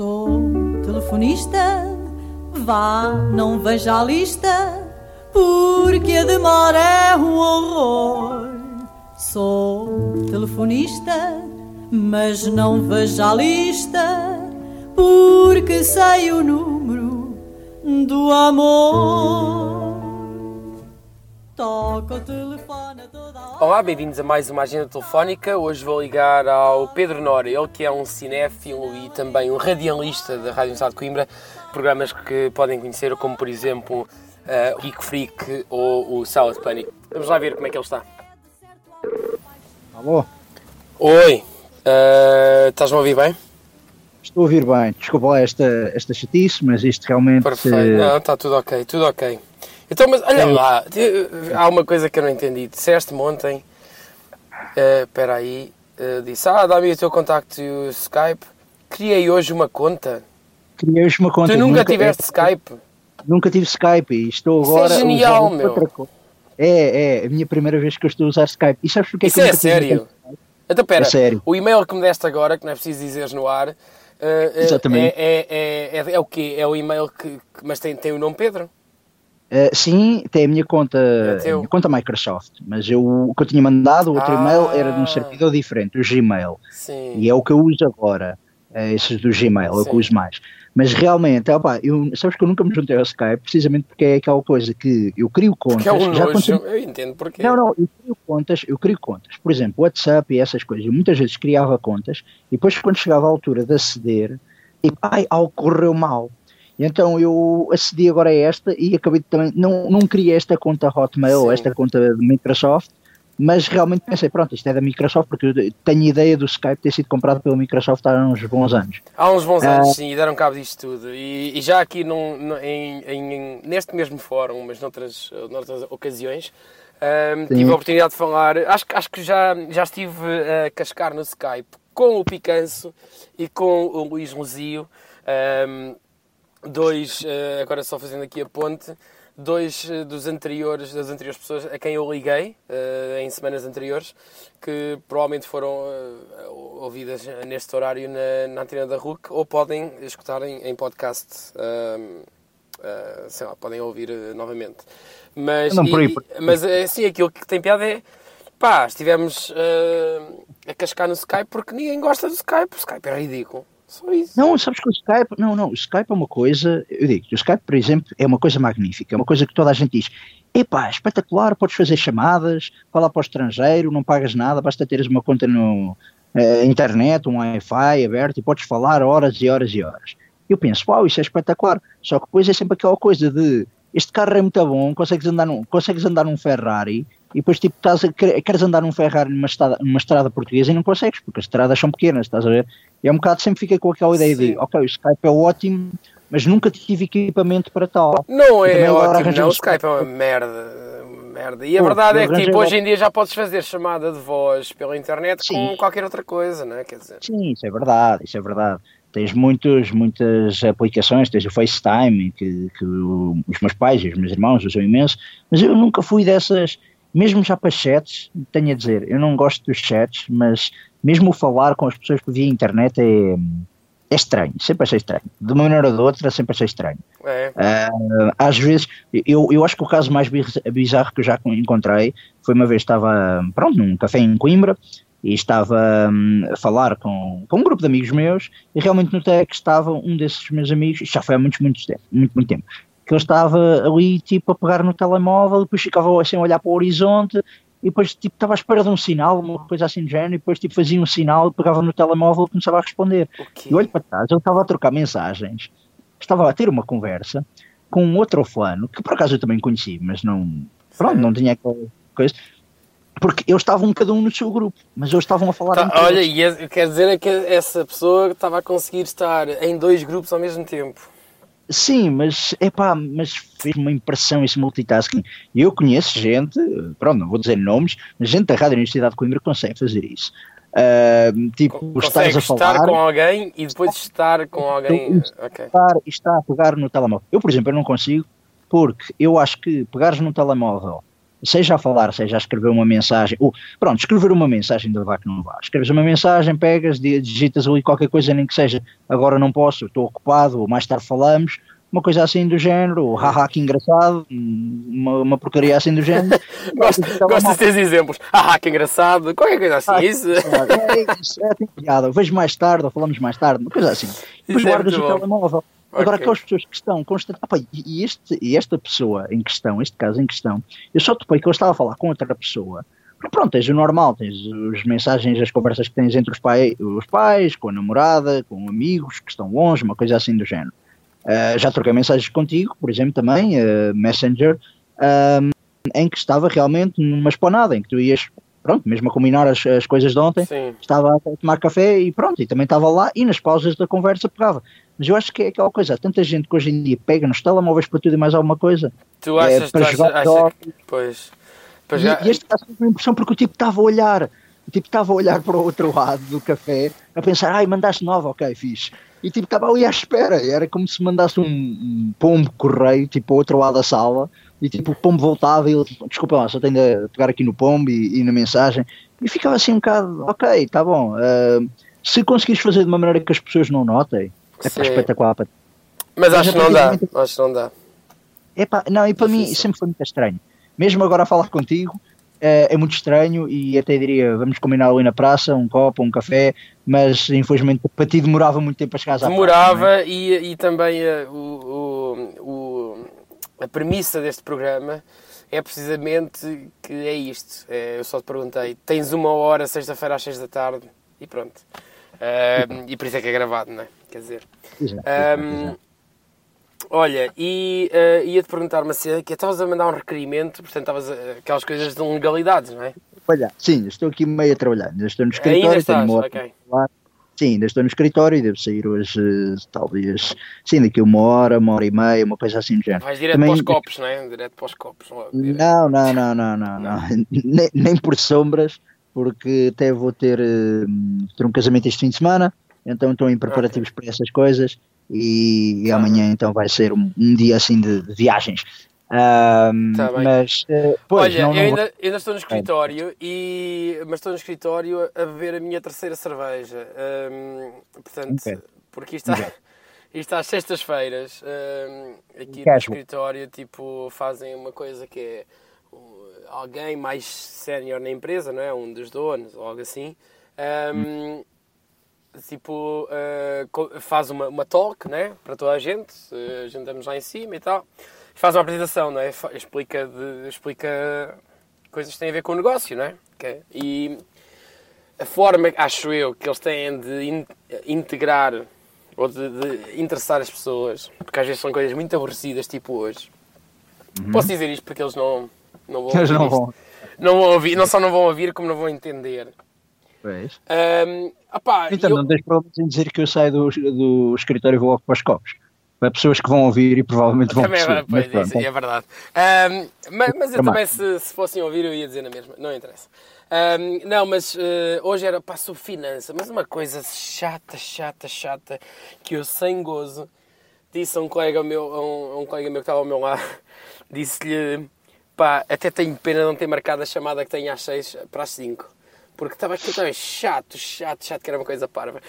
Sou telefonista, vá, não veja a lista, porque a demora é um horror. Sou telefonista, mas não veja a lista, porque sei o número do amor. Toca o telefone Olá, bem-vindos a mais uma agenda telefónica. Hoje vou ligar ao Pedro Nora, ele que é um cinéfilo e também um radialista da Rádio Universidade de Coimbra, programas que podem conhecer, como por exemplo uh, o Geek Freak ou o Salad Panic. Vamos lá ver como é que ele está. Alô? Oi, uh, estás-me a ouvir bem? Estou a ouvir bem. Desculpa lá esta, esta chatice, mas isto realmente. Perfeito, não, está tudo ok, tudo ok. Então, mas olha lá, há uma coisa que eu não entendi. Disseste-me ontem, eh, espera uh, aí, uh, disse, ah, dá-me o teu contacto e o Skype. Criei hoje uma conta. Criei hoje uma conta. Tu nunca, nunca tiveste é, Skype? Nunca tive Skype e estou agora. Isso é genial, meu. Coisa. É, é, a minha primeira vez que eu estou a usar Skype. E sabes porque Isso é que é sério? Então, pera, é sério. o e-mail que me deste agora, que não é preciso dizeres no ar, uh, Exatamente. É, é, é, é, o quê? É o e-mail que. que mas tem, tem o nome Pedro? Uh, sim, tem a minha conta, É a minha conta Microsoft, mas eu, o que eu tinha mandado, o outro Ah. e-mail, era de um servidor diferente, o Gmail. Sim. E é o que eu uso agora, eh, esses do Gmail, é o que Sim. eu uso mais. Mas realmente, opá, eu, sabes que eu nunca me juntei ao Skype, precisamente porque é aquela coisa que eu crio contas. Que é um já nojo. aconteceu- Eu entendo porquê. Não, não, eu crio contas, eu crio contas. Por exemplo, WhatsApp e essas coisas. Eu muitas vezes criava contas e depois quando chegava a altura de aceder, tipo, ai, algo correu mal. Então eu acedi agora a esta e acabei de também, não, não criei esta conta Hotmail, Sim. esta conta de Microsoft, mas realmente pensei, pronto, isto é da Microsoft, porque eu tenho ideia do Skype ter sido comprado pela Microsoft há uns bons anos. Há uns bons Ah. anos, sim, e deram cabo disto tudo. E, e já aqui num- em- em- neste mesmo fórum, mas noutras, noutras ocasiões, Sim. tive a oportunidade de falar. Acho, que- acho que já, já estive a cascar no Skype com o Picanço e com o Luís Luzio. ahm, dois, eh, agora só fazendo aqui a ponte, dois eh, dos anteriores, das anteriores pessoas a quem eu liguei eh, em semanas anteriores, que provavelmente foram ouvidas neste horário na, na antena da RUC ou podem escutar em, em podcast. ah, sei lá, podem ouvir novamente. Mas, Não, por aí, por- mas assim, aquilo que tem piada é pá, estivemos ah, a cascar no Skype porque ninguém gosta do Skype. O Skype é ridículo. Só isso. Não, sabes que o Skype, não, não, o Skype é uma coisa, eu digo, o Skype, por exemplo, é uma coisa magnífica, é uma coisa que toda a gente diz, epá, espetacular, podes fazer chamadas, falar para o estrangeiro, não pagas nada, basta teres uma conta no eh, internet, um Wi-Fi aberto e podes falar horas e horas e horas. Eu penso, uau, isso é espetacular, só que depois é sempre aquela coisa de, este carro é muito bom, consegues andar num, consegues andar num Ferrari, e depois tipo, estás a, queres andar num Ferrari numa estrada, numa estrada portuguesa e não consegues, porque as estradas são pequenas, estás a ver? E é um bocado sempre fica com aquela ideia Sim. de, ok, o Skype é ótimo, mas nunca tive equipamento para tal. Não é agora ótimo, não. O Skype é uma merda. merda. E a Pô, verdade é que tipo, hoje em dia já podes fazer chamada de voz pela internet com Sim. qualquer outra coisa, não é? Quer dizer, Sim, isso é verdade, isso é verdade. Tens muitos, muitas aplicações, tens o FaceTime, que, que os meus pais e os meus irmãos usam imenso, mas eu nunca fui dessas, mesmo já para chats, tenho a dizer, eu não gosto dos chats, mas mesmo falar com as pessoas via internet é, é estranho, sempre achei estranho. De uma maneira ou de outra, sempre achei estranho. é. Ah, às vezes, eu, eu acho que o caso mais biz- bizarro que eu já encontrei foi uma vez estava, pronto, num café em Coimbra e estava hum, a falar com, com um grupo de amigos meus e realmente notei que estava um desses meus amigos, já foi há muito, muito tempo, muito, muito tempo, que ele estava ali tipo a pegar no telemóvel, depois ficava assim a olhar para o horizonte e depois tipo estava à espera de um sinal, uma coisa assim do género, e depois tipo fazia um sinal, pegava no telemóvel e começava a responder. O quê? E olho para trás, ele estava a trocar mensagens, estava a ter uma conversa com um outro fulano, que por acaso eu também conheci, mas não, pronto, não tinha aquela coisa, porque eles estavam cada um no seu grupo, mas eles estavam a falar Tá, olha, e é- quer dizer é que essa pessoa estava a conseguir estar em dois grupos ao mesmo tempo. Sim, mas epá, mas fez uma impressão esse multitasking. Eu conheço gente, pronto, não vou dizer nomes, mas gente da Rádio Universidade de Coimbra consegue fazer isso. Ah, tipo, Consegue estás a estar falar com alguém e depois estar com alguém. Ok. estar, e está a pegar no telemóvel. Eu, por exemplo, eu não consigo, porque eu acho que pegares no telemóvel seja a falar, seja a escrever uma mensagem, ou pronto, escrever uma mensagem da vaca não vá. Escreves uma mensagem, pegas, digitas ali qualquer coisa, nem que seja agora não posso, estou ocupado, ou mais tarde falamos, uma coisa assim do género, ou haha que engraçado, uma, uma porcaria assim do género. gosto, gosto de ter exemplos, haha que engraçado, qualquer coisa assim, ah, isso. É, é, isso, é, tem piada, vejo mais tarde, ou falamos mais tarde, uma coisa assim. Depois é guardas o telemóvel. Agora, okay. aquelas pessoas que estão constantemente. e, este, e esta pessoa em questão, este caso em questão, eu só topei que eu estava a falar com outra pessoa. Pronto, tens o normal, tens as mensagens, as conversas que tens entre os, pai, os pais, com a namorada, com amigos que estão longe, uma coisa assim do género. Uh, já troquei mensagens contigo, por exemplo, também, uh, Messenger, uh, em que estava realmente numa esponada, em que tu ias, pronto, mesmo a combinar as, as coisas de ontem, Sim. estava a tomar café e pronto, e também estava lá e nas pausas da conversa pegava. Mas eu acho que é aquela coisa, há tanta gente que hoje em dia pega nos telemóveis para tudo e mais alguma coisa. Tu achas, é, para tu jogar achas, achas que, pois, já... e, e este caso uma impressão porque o tipo estava a olhar, o tipo estava a olhar para o outro lado do café, a pensar, ai, mandaste nova, ok, fixe. E tipo, estava ali à espera, era como se mandasse um, um pombo correio, tipo, ao outro lado da sala, e tipo, o pombo voltava e ele, tipo, desculpa lá, só tenho de pegar aqui no pombo e, e na mensagem, e ficava assim um bocado, ok, tá bom, uh, se conseguires fazer de uma maneira que as pessoas não notem, é para espetacular. Para... Mas acho que não dá. Acho que não dá. Epá, não, e para mim sempre foi muito estranho. Mesmo agora a falar contigo, é, é, muito estranho e até diria, vamos combinar ali na praça, um copo, um café, mas infelizmente para ti demorava muito tempo a chegar à Demorava praça, é? e, e também uh, o, o, a premissa deste programa é precisamente que é isto. É, eu só te perguntei, tens uma hora sexta-feira às seis da tarde e pronto. Uh, e por isso é que é gravado, não é? Quer dizer. Um, olha, e uh, ia-te perguntar uma cena que estavas a mandar um requerimento, portanto estavas a, aquelas coisas de legalidades, não é? Olha, sim, estou aqui meio a trabalhar, ainda estou no escritório, ainda estás, tenho okay. Sim, ainda estou no escritório e devo sair hoje, talvez, sim, daqui uma hora, uma hora e meia, uma coisa assim do género. Vais direto Também... para os copos, não é? Direto para os copos. Não, não, não, não, não, não. nem, nem por sombras, porque até vou ter, hum, ter um casamento este fim de semana, então estou em preparativos okay. para essas coisas e, e amanhã então vai ser um, um dia assim de, de viagens. Um, tá mas, uh, pois, Olha, não, não eu ainda, ainda, estou no escritório, e, mas estou no escritório a beber a minha terceira cerveja. Um, portanto, okay. porque isto está, isto às sextas-feiras, um, aqui no escritório, tipo, fazem uma coisa que é alguém mais sénior na empresa, não é? Um dos donos algo assim. Um, tipo, uh, faz uma, uma talk, né? Para toda a gente, uh, juntamos lá em cima e tal. Faz uma apresentação, não é? Explica, de, explica coisas que têm a ver com o negócio, não é? Okay. E a forma, acho eu, que eles têm de in, integrar ou de, de, interessar as pessoas, porque às vezes são coisas muito aborrecidas, tipo hoje. Uhum. Posso dizer isto porque eles não não vão Eles não vão. Não vão ouvir, não só não vão ouvir, como não vão entender. Pois. Um, opá, então, eu... não tens problemas em dizer que eu saio do, do escritório e vou logo para os copos. Para pessoas que vão ouvir e provavelmente vão também, perceber. Pois, mas, isso, é verdade. Um, mas, mas eu também, se, se fossem ouvir, eu ia dizer na mesma. Não interessa. Um, não, mas uh, hoje era para a finança, mas uma coisa chata, chata, chata, que eu sem gozo disse a um colega meu, a um, a um colega meu que estava ao meu lado, disse-lhe pá, até tenho pena não ter marcado a chamada que tenho às 6 para as 5. Porque estava aquilo também chato, chato, chato, que era uma coisa parva.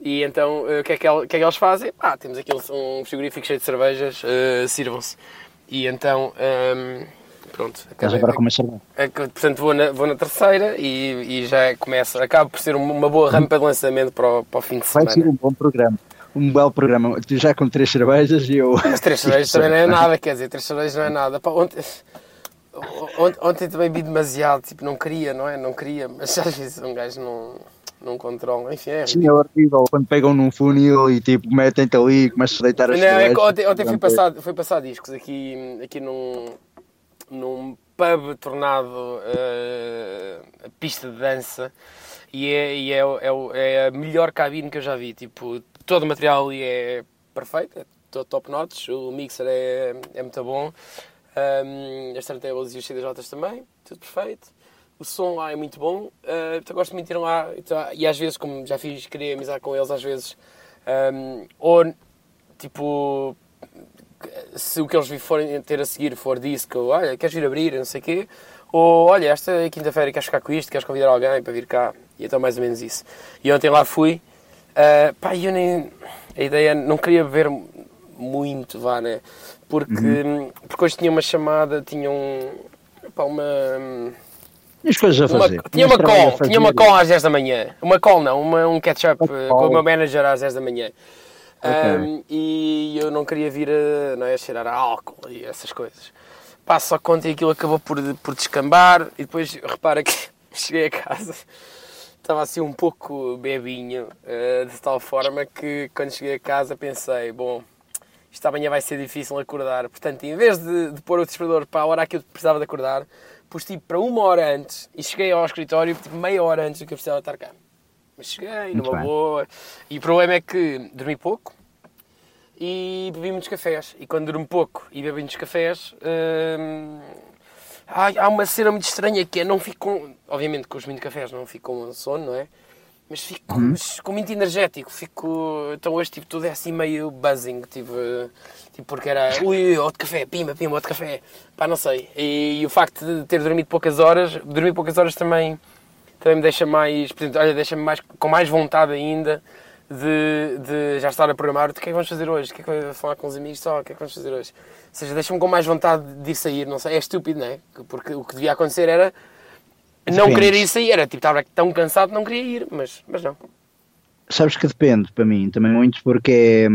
E então, uh, o que, é que, el, que, é que, eles fazem? Ah, temos aqui um, um frigorífico cheio de cervejas, uh, sirvam-se. E então, um, ehm, pronto. Acabei, agora começa a... Portanto, vou na, vou na terceira e, e já começa, acaba por ser uma boa rampa de lançamento para o, para o fim de semana. Vai ser um bom programa um belo programa. Já com três cervejas e eu. Mas três cervejas também não é nada, quer dizer, três cervejas não é nada. Pá, ontem, Ontem também vi demasiado, tipo, não queria, não é? Não queria, mas às vezes um gajo não, não controla. Enfim, é. Sim, é horrível quando pegam num funil e tipo metem-te ali e começam a deitar as Não, é ontem, ontem fui, passar, fui passar discos aqui, aqui num, num pub tornado uh, a pista de dança e, é, e é, é, é, a melhor cabine que eu já vi. Tipo, todo o material ali é perfeito, é top notch, o mixer é, é muito bom. Um, as turntables e os CDJs também, tudo perfeito. O som lá é muito bom, uh, então gosto muito de ir lá. Então, e às vezes, como já fiz, queria amizade com eles, às vezes, um, ou tipo, se o que eles forem ter a seguir for disco, olha, queres vir abrir, não sei o quê, ou olha, esta quinta-feira queres ficar com isto, queres convidar alguém para vir cá, e então mais ou menos isso. E ontem lá fui, uh, pá, eu nem, a ideia, não queria beber muito, vá, né, porque, uhum. porque hoje tinha uma chamada, tinha um, uma... Tinhas coisas a fazer. Uma, tinha uma call, tinha uma call às 10 da manhã. Uma call não, uma, um catch-up uh, com o meu manager às 10 da manhã. Okay. Um, e eu não queria vir a, não é, a cheirar a álcool e essas coisas. Passo a conta e aquilo acabou por, por descambar e depois repara que cheguei a casa estava assim um pouco bebinho, uh, de tal forma que quando cheguei a casa pensei, bom, isto amanhã vai ser difícil acordar. Portanto, em vez de, de pôr o despertador para a hora que eu precisava de acordar, pus tipo para uma hora antes e cheguei ao escritório tipo meia hora antes do que eu precisava estar cá. Mas cheguei, Muito numa bem. boa. E o problema é que dormi pouco e bebi muitos cafés. E quando durmo pouco e bebo muitos cafés, hum, há uma cena muito estranha que é não fico com. Obviamente com os muitos cafés não fico com sono, não é? Mas fico uhum. com muito energético. Fico. Então hoje tipo, tudo é assim meio buzzing. Tipo, tipo porque era. Ui, outro café, pima, pima, outro café. Pá, não sei. E, e o facto de ter dormido poucas horas, dormir poucas horas também também me deixa mais, portanto, olha, deixa-me mais, com mais vontade ainda de, de, já estar a programar o que é que vamos fazer hoje, o que é que vamos falar com os amigos só, o que é que vamos fazer hoje. Ou seja, deixa-me com mais vontade de ir sair, não sei, é estúpido, não é? Porque o que devia acontecer era não depende. querer ir sair, era tipo, estava tão cansado não queria ir, mas, mas não. Sabes que depende para mim também muito, porque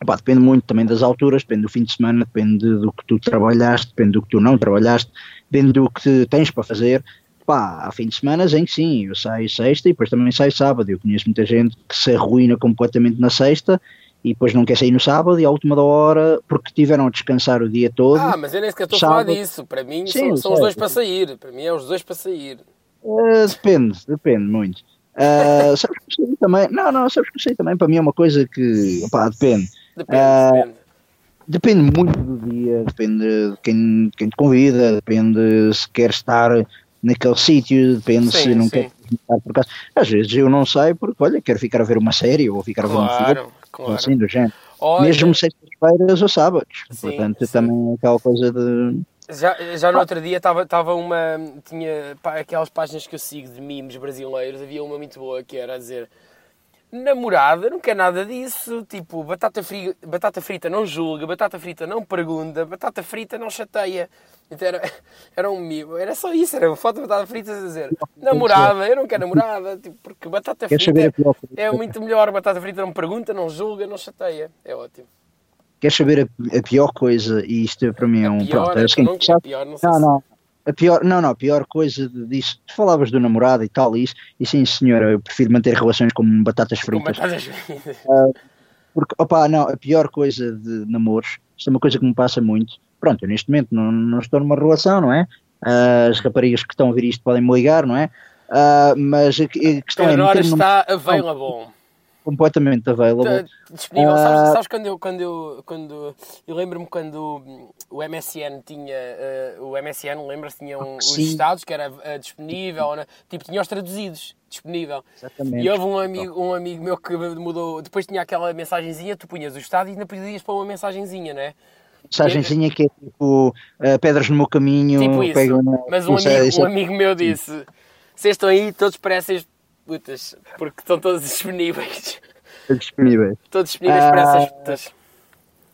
é, pá, depende muito também das alturas, depende do fim de semana, depende do que tu trabalhaste, depende do que tu não trabalhaste, depende do que tens para fazer pá, há fim de semana em que sim, eu saio sexta e depois também saio sábado. Eu conheço muita gente que se arruína completamente na sexta e depois não quer sair no sábado e à última da hora porque tiveram a descansar o dia todo. Ah, mas eu nem sequer estou sábado. a falar disso. Para mim sim, são, são os dois para sair. Para mim é os dois para sair. Uh, depende, depende muito. Uh, sabes que sei também? Não, não, sabes que sei também. Para mim é uma coisa que, opá, depende. Depende, uh, depende. Depende muito do dia, depende de quem, quem te convida, depende se quer estar naquele sítio, depende sim, se não sim. quer ficar por casa. Às vezes eu não sei porque, olha, quero ficar a ver uma série ou ficar a ver claro, um filme, claro. assim do género. Olha, Mesmo sextas-feiras ou sábados. Sim, Portanto, também é aquela coisa de. Já, já no outro dia estava uma. Tinha pá, aquelas páginas que eu sigo de memes brasileiros, havia uma muito boa que era a dizer namorada não quer nada disso. Tipo, batata, fri, batata frita não julga, batata frita não pergunta, batata frita não chateia. Então era, era um mimo, era só isso, era uma foto de batata frita a dizer namorada, eu não quero namorada, tipo, porque batata frita é, é muito melhor, batata frita não pergunta, não julga, não chateia, é ótimo. Queres saber a, a pior coisa, e isto para mim é um... Pior, pronto, é, é, não, é pior, não, não, não, a pior, não, não, a pior coisa disso, tu falavas do namorado e tal, isso, e sim senhora, eu prefiro manter relações com batatas fritas. Com batatas fritas. Uh, porque, opa, não, a pior coisa de namoros, isto é uma coisa que me passa muito, pronto, eu neste momento não, não estou numa relação, não é? Uh, as raparigas que estão a ver isto podem me ligar, não é? Uh, mas a, questão é. Agora está num... available. Completamente available. Disponível. Uh, sabes, sabes, quando eu. Quando eu, quando, eu lembro-me quando o MSN tinha. Uh, o MSN, lembras-te? Tinha um, os estados que era uh, disponível, né? tipo, tinha os traduzidos disponível. Exatamente. E houve um amigo, um amigo meu que mudou. Depois tinha aquela mensagenzinha, tu punhas o estado e ainda podias pôr uma mensagenzinha, não é? mensagenzinha que é tipo pedras no meu caminho. Tipo isso. Mas um amigo, um amigo meu disse: vocês estão aí, todos parecem putas, porque estão todos disponíveis. Disponíveis. Todos disponíveis para essas ah, putas.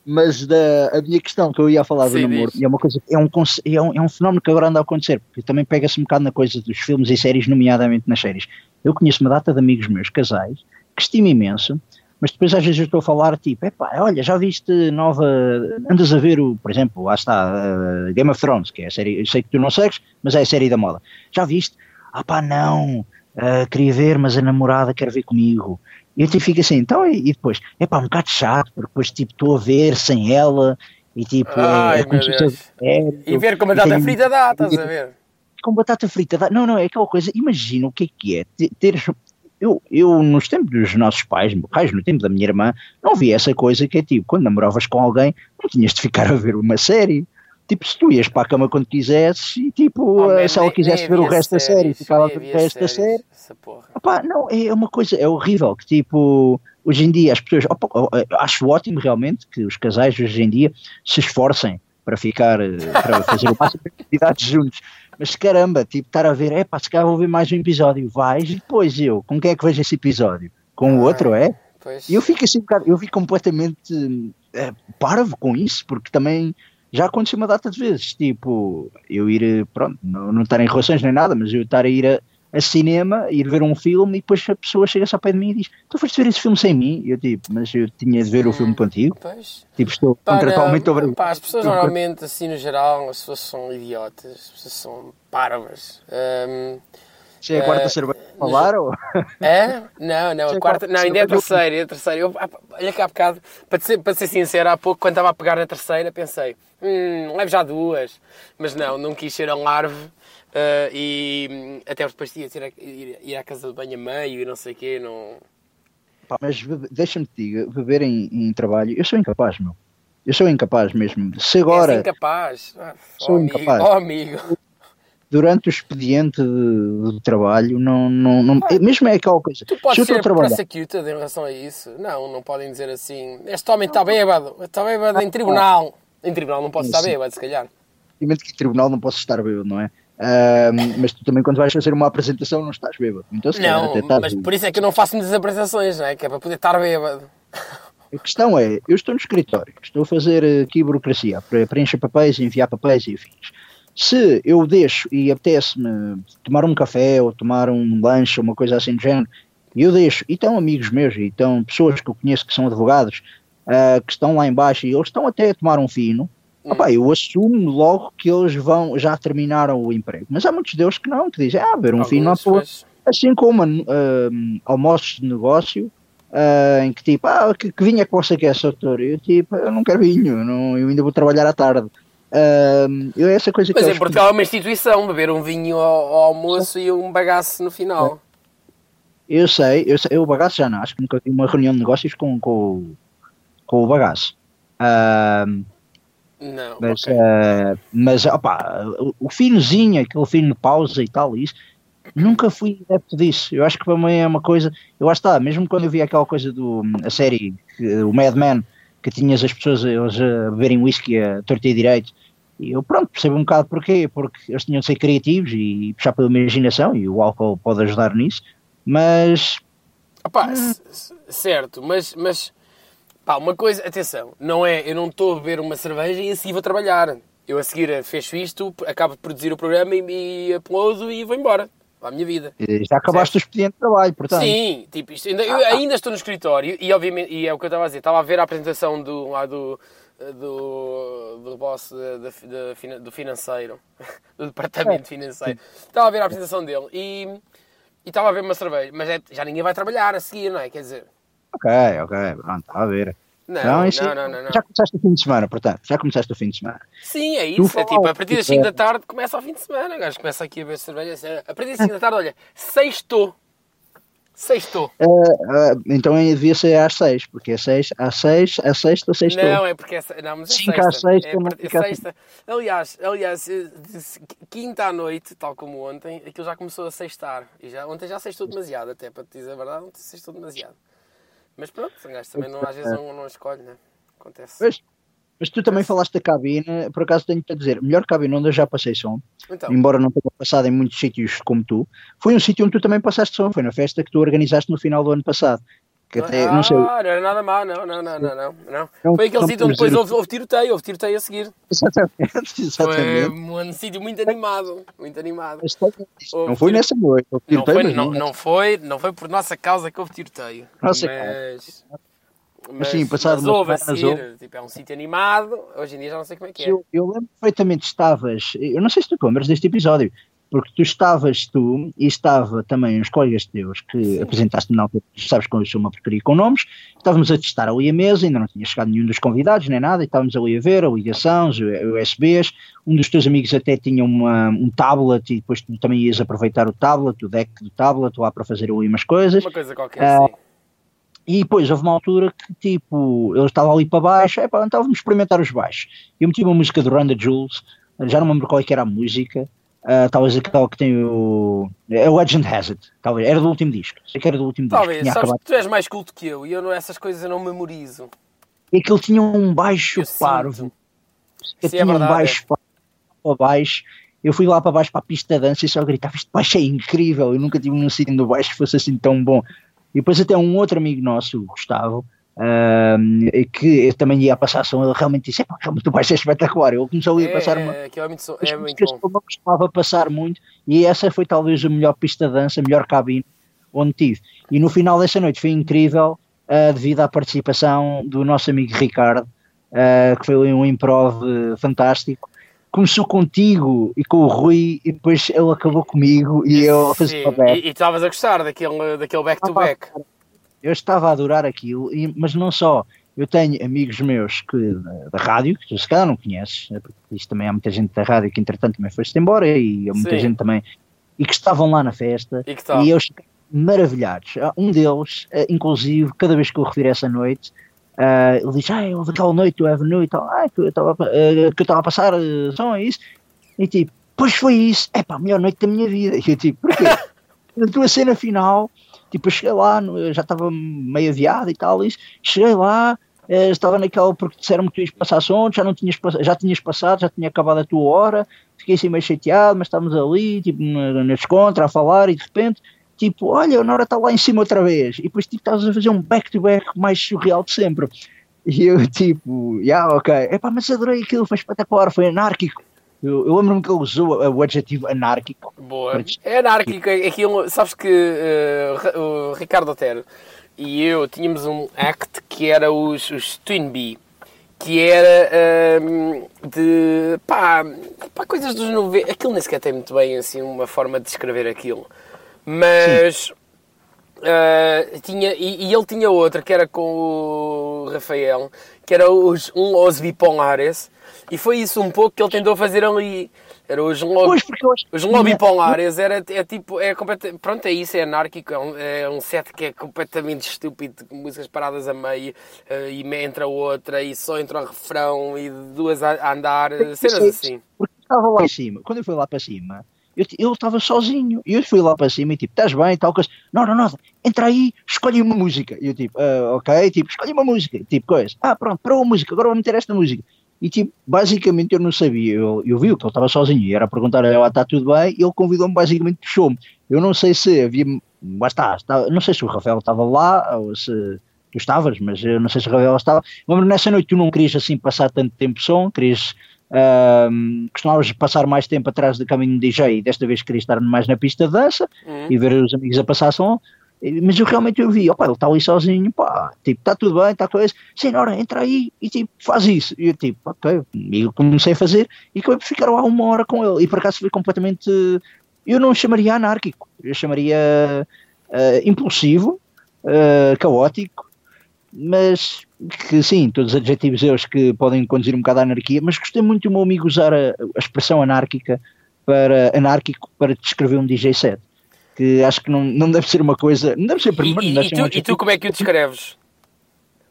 Mas da, a minha questão que eu ia falar do namoro, é uma coisa, é um, é, um, é um fenómeno que agora anda a acontecer, porque também pega-se um bocado na coisa dos filmes e séries, nomeadamente nas séries. Eu conheço uma data de amigos meus, casais, que estimo imenso, mas depois às vezes eu estou a falar tipo, epá, olha, já viste nova, andas a ver o, por exemplo, lá está, uh, Game of Thrones, que é a série, eu sei que tu não segues, mas é a série da moda, já viste? Ah pá, não, uh, queria ver, mas a namorada quer ver comigo, e eu tipo fico assim, então, e, e depois, epá, um bocado chato, porque depois tipo estou a ver sem ela, e tipo, é, Ai, é, é como se fosse E ver com batata frita dá, estás a ver? Com batata frita dá, não, não, é aquela coisa, imagina o que é que é, ter eu, eu, nos tempos dos nossos pais, pais, no tempo da minha irmã, não vi essa coisa que é tipo, quando namoravas com alguém, não tinhas de ficar a ver uma série. Tipo, se tu ias para a cama quando quisesses e tipo, oh, se ela quisesse ver o resto da série, ficava a ver o resto da série. Opa, não, é uma coisa, é horrível que tipo, hoje em dia as pessoas, opa, acho ótimo realmente que os casais hoje em dia se esforcem para ficar, para fazer o máximo de atividades juntos. mas caramba, tipo, estar a ver, é pá, se calhar vou ver mais um episódio, vais, e depois eu, com quem é que vejo esse episódio? Com o outro, é? E eu fico assim, eu fico completamente eh, parvo com isso, porque também já aconteceu uma data de vezes, tipo, eu ir, pronto, não, não estar em relações nem nada, mas eu estar a ir a, a cinema, ir ver um filme e depois a pessoa chega só ao pé de mim e diz, tu foste ver esse filme sem mim? Eu tipo, mas eu tinha de ver o filme contigo, Pois. tipo, estou Pá, contratualmente obrigado. pá, as pessoas normalmente, assim no geral, as pessoas são idiotas, as pessoas são parvas. Ahm, É a quarta eh, cerveja a falar, ou... É? Não, não, a quarta, não, ainda é a terceira, é a terceira. Eu, ah, olha cá há bocado, para ser, para ser sincero, há pouco, quando estava a pegar na terceira, pensei, hum, levo já duas. Mas não, não quis ser um larve. ah, e hum, até depois ia ir, a- ir, ir à casa de banho a meio e não sei o quê, não... Pá, mas deixa-me te dizer, beber em, em trabalho, eu sou incapaz, meu. Eu sou incapaz mesmo. Se agora, És incapaz. Ah, Sou oh, amigo, incapaz. oh, amigo. Durante o expediente de, de trabalho, não, não, não, mesmo é aquela coisa. Tu podes ser prosecuted em relação a isso? Não, não podem dizer assim, este homem está bêbado, está bêbado em tribunal. Em tribunal não pode estar Sim. bêbado, se calhar. obviamente que em tribunal não posso estar bêbado, não é? Ahm, mas tu também, quando vais fazer uma apresentação, não estás bêbado. Então, se Não, até estás mas bêbado. por isso é que eu não faço muitas apresentações, não é? Que é para poder estar bêbado. A questão é, eu estou no escritório, estou a fazer aqui burocracia, pre- preencher papéis, enviar papéis e afins. Se eu deixo e apetece-me tomar um café ou tomar um lanche ou uma coisa assim do género, e eu deixo, e estão amigos meus, e estão pessoas que eu conheço que são advogados, ah, que estão lá embaixo e eles estão até a tomar um fino, Hum. opá, eu assumo logo que eles vão, já terminaram o emprego. Mas há muitos deles que não, que dizem, ah, ver um fino Alguns, problema. pois. Assim como ah, almoços de negócio, ah, em que tipo, ah, que, que vinho é que você quer, doutor? Eu tipo, eu não quero vinho, não, eu ainda vou trabalhar à tarde. Ah, eu essa coisa que Mas em Portugal é uma instituição, beber um vinho ao, ao almoço e um bagaço no final. Eu sei, eu sei, eu o bagaço já não, acho que nunca tive uma reunião de negócios com, com, o- com o bagaço. Ah, Não, mas, ok. ah, mas opa, o, o finozinho, aquele fino de pausa e tal, isso, nunca fui adepto disso. Eu acho que para mim é uma coisa, eu acho que está, mesmo quando eu vi aquela coisa do, a série, que- o Mad Men, que tinhas as pessoas eles a beberem whisky a torta e direito, e eu pronto, percebo um bocado porquê, porque eles tinham de ser criativos e puxar pela imaginação, e o álcool pode ajudar nisso, mas Opa, c- certo, mas, mas pá, uma coisa, atenção, não é, eu não estou a beber uma cerveja e a seguir vou trabalhar. Eu a seguir eh, fecho isto, acabo de produzir o programa e, e uploado e vou embora. Para a minha vida. já acabaste o expediente de trabalho, portanto. Sim, tipo, isto, ainda, eu ainda estou no escritório e obviamente, e é o que eu estava a dizer, estava a ver a apresentação do, lá do, do, do boss da fina- do financeiro, do departamento financeiro. Estava a ver a apresentação dele e, e estava a ver uma cerveja, mas é- já ninguém vai trabalhar a seguir, não é? Quer dizer, Ok, ok, pronto, está a ver. não, Não, isso- não, não, não, não. Já começaste o fim de semana, portanto, já começaste o fim de semana. Sim, é Tu isso. É tipo, a partir das tipo, 5 da tarde começa ao fim de semana. O gajo começa aqui a ver cerveja. assim, A partir das 5 da tarde, olha, sextou. Sextou. Ah, ah, então devia ser às seis, porque é seis, às seis, às sexta, sexta. Não, é porque é, não, mas é Cinco sexta. às sexta, é, não é assim. sexta. Aliás, aliás, eh, quinta à noite, tal como ontem, aquilo já começou a sextar. E já, ontem já sextou demasiado, até para te dizer a verdade, ontem sextou demasiado. Mas pronto, gajo também não, às vezes não, não escolhe, né? Acontece. Pois, mas tu também falaste da cabine, por acaso tenho-te a dizer, melhor cabine onde eu já passei som, Então, embora não tenha passado em muitos sítios como tu, foi um sítio onde tu também passaste som, foi na festa que tu organizaste no final do ano passado. Que até, não sei, Ah, não era nada má, não, não, não, não, não. não. Não, Foi aquele não sítio onde depois houve, houve tiroteio, houve tiroteio a seguir. exatamente, Foi exatamente. um sítio muito animado, muito animado. Houve Não foi tiro- nessa noite, houve Não tiroteio, foi, mas não, não- não, foi, não foi por nossa causa que houve tiroteio. Nossa mas, Mas sim, passado mas houve a. Tipo, é um sítio animado. Hoje em dia já não sei como é que é. Eu, eu lembro perfeitamente, estavas, eu não sei se tu lembras deste episódio, porque tu estavas tu e estava também os colegas teus que apresentaste na altura, tu sabes que eu sou uma porcaria com nomes, estávamos a testar ali a mesa, ainda não tinha chegado nenhum dos convidados nem nada, e estávamos ali a ver a ligação, os USBs, um dos teus amigos até tinha uma, um tablet e depois tu também ias aproveitar o tablet, o deck do tablet lá para fazer ali umas coisas, Uma coisa qualquer, Ah, sim. E depois houve uma altura que, tipo, ele estava ali para baixo, é pá, então vamos experimentar os baixos. Eu meti uma música do Randa Jules, já não me lembro qual é que era a música, ah, talvez aquela que tem o. É o Legend Has It, talvez, era do último disco, sei que era do último Talvez, disco. Tinha sabes que tu és mais culto que eu e eu não, essas coisas eu não memorizo. E aquele tinha um baixo Eu parvo, que Sim, é tinha um verdade, baixo parvo para baixo, eu fui lá para baixo para a pista de dança e só gritava, isto baixo é incrível, eu nunca tive num sítio do baixo que fosse assim tão bom. E depois até um outro amigo nosso, o Gustavo, uh, que eu também ia passar som, ele realmente disse, realmente o baixo é espetacular, ele começou a ir É, passar uma... é, é muito, é muito bom. eu costumava passar muito e essa foi talvez a melhor pista de dança, a melhor cabine onde tive. E no final dessa noite foi incrível ah, devido à participação do nosso amigo Ricardo, ah, que foi um improv eh, fantástico. Começou contigo e com o Rui e depois ele acabou comigo e eu Sim, o back. E estavas a gostar daquele daquele back-to-back. Eu estava a adorar aquilo, e- mas não só. Eu tenho amigos meus que, da, da rádio, que tu se calhar não conheces, né, porque isto também há muita gente da rádio que entretanto também foi-se embora e há muita Sim. gente também, e que estavam lá na festa E e eles ficaram maravilhados. Ah, Um deles, eh, inclusive, cada vez que eu refiro essa noite, ah, ele diz: Ah, houve aquela noite do Avenue e tal, ah, que eu estava a- que eu estava a passar som, é isso? E tipo, pois foi isso, é pá, a melhor noite da minha vida. E eu tipo, porquê? Na tua cena final, tipo, eu cheguei lá, já estava meio aviado e tal, isso, cheguei lá. eh, estava naquela porque disseram-me que tu ias passar som, já não tinhas, já tinhas passado, já tinha acabado a tua hora, fiquei assim meio chateado, mas estávamos ali, tipo, na, nas contra, a falar, e de repente, tipo, olha, a Nora está lá em cima outra vez, e depois, tipo, estavas a fazer um back-to-back mais surreal de sempre. E eu, tipo, já, ok, epá, mas adorei aquilo, foi espetacular, foi anárquico. Eu, eu lembro-me que ele usou o adjetivo anárquico. Boa. É anárquico. é Aquilo, sabes que Ra- o Ricardo Otero e eu tínhamos um act que era os, os Twin Bee. Que era ehm, de pá, pá, coisas dos 90. Aquilo nem sequer tem muito bem assim uma forma de descrever aquilo. Mas Uh, tinha, e, e ele tinha outra que era com o Rafael, que era os, um Os Bipolares, e foi isso um pouco que ele tentou fazer ali. Era os lobby, os lobby polares, era é tipo, é completamente, pronto, é isso, é anárquico, é um, é um set que é completamente estúpido, com músicas paradas a meio, uh, e me entra outra, e só entra o refrão, e duas a, a andar, cenas Sei, assim. Porque estava lá em cima, quando eu fui lá para cima, eu estava sozinho, e eu fui lá para cima e tipo, estás bem, tal coisa, não, não, não, entra aí, escolhe uma música, e eu tipo, "Ah, ok, tipo, escolhe uma música, tipo, coisa, ah, pronto, para uma música, agora vou meter esta música, e tipo, basicamente eu não sabia, eu, eu vi que ele estava sozinho, e era a perguntar, ela está tudo bem, e ele convidou-me, basicamente puxou-me, eu não sei se havia, estava- não sei se o Rafael estava lá, ou se tu estavas, mas eu não sei se o Rafael estava, mas nessa noite tu não querias assim passar tanto tempo som, querias Ahm, costumavas passar mais tempo atrás do caminho DJ e desta vez queria estar mais na pista de dança Uhum. e ver os amigos a passar som. Mas eu realmente eu vi, opa, ele está ali sozinho, pá, tipo, está tudo bem, está coisa, senhora, entra aí e tipo, faz isso. E eu tipo, ok, e eu comecei a fazer e acabei por ficar lá uma hora com ele. E por acaso foi completamente, eu não chamaria anárquico, eu chamaria ah, impulsivo, ah, caótico, mas que sim, todos os adjetivos eus que podem conduzir um bocado à anarquia, mas gostei muito do meu amigo usar a, a expressão anárquica para anárquico para descrever um DJ set. Que acho que não, não deve ser uma coisa, não deve ser E, primeiro, e- e ser tu, e tu como é que o descreves?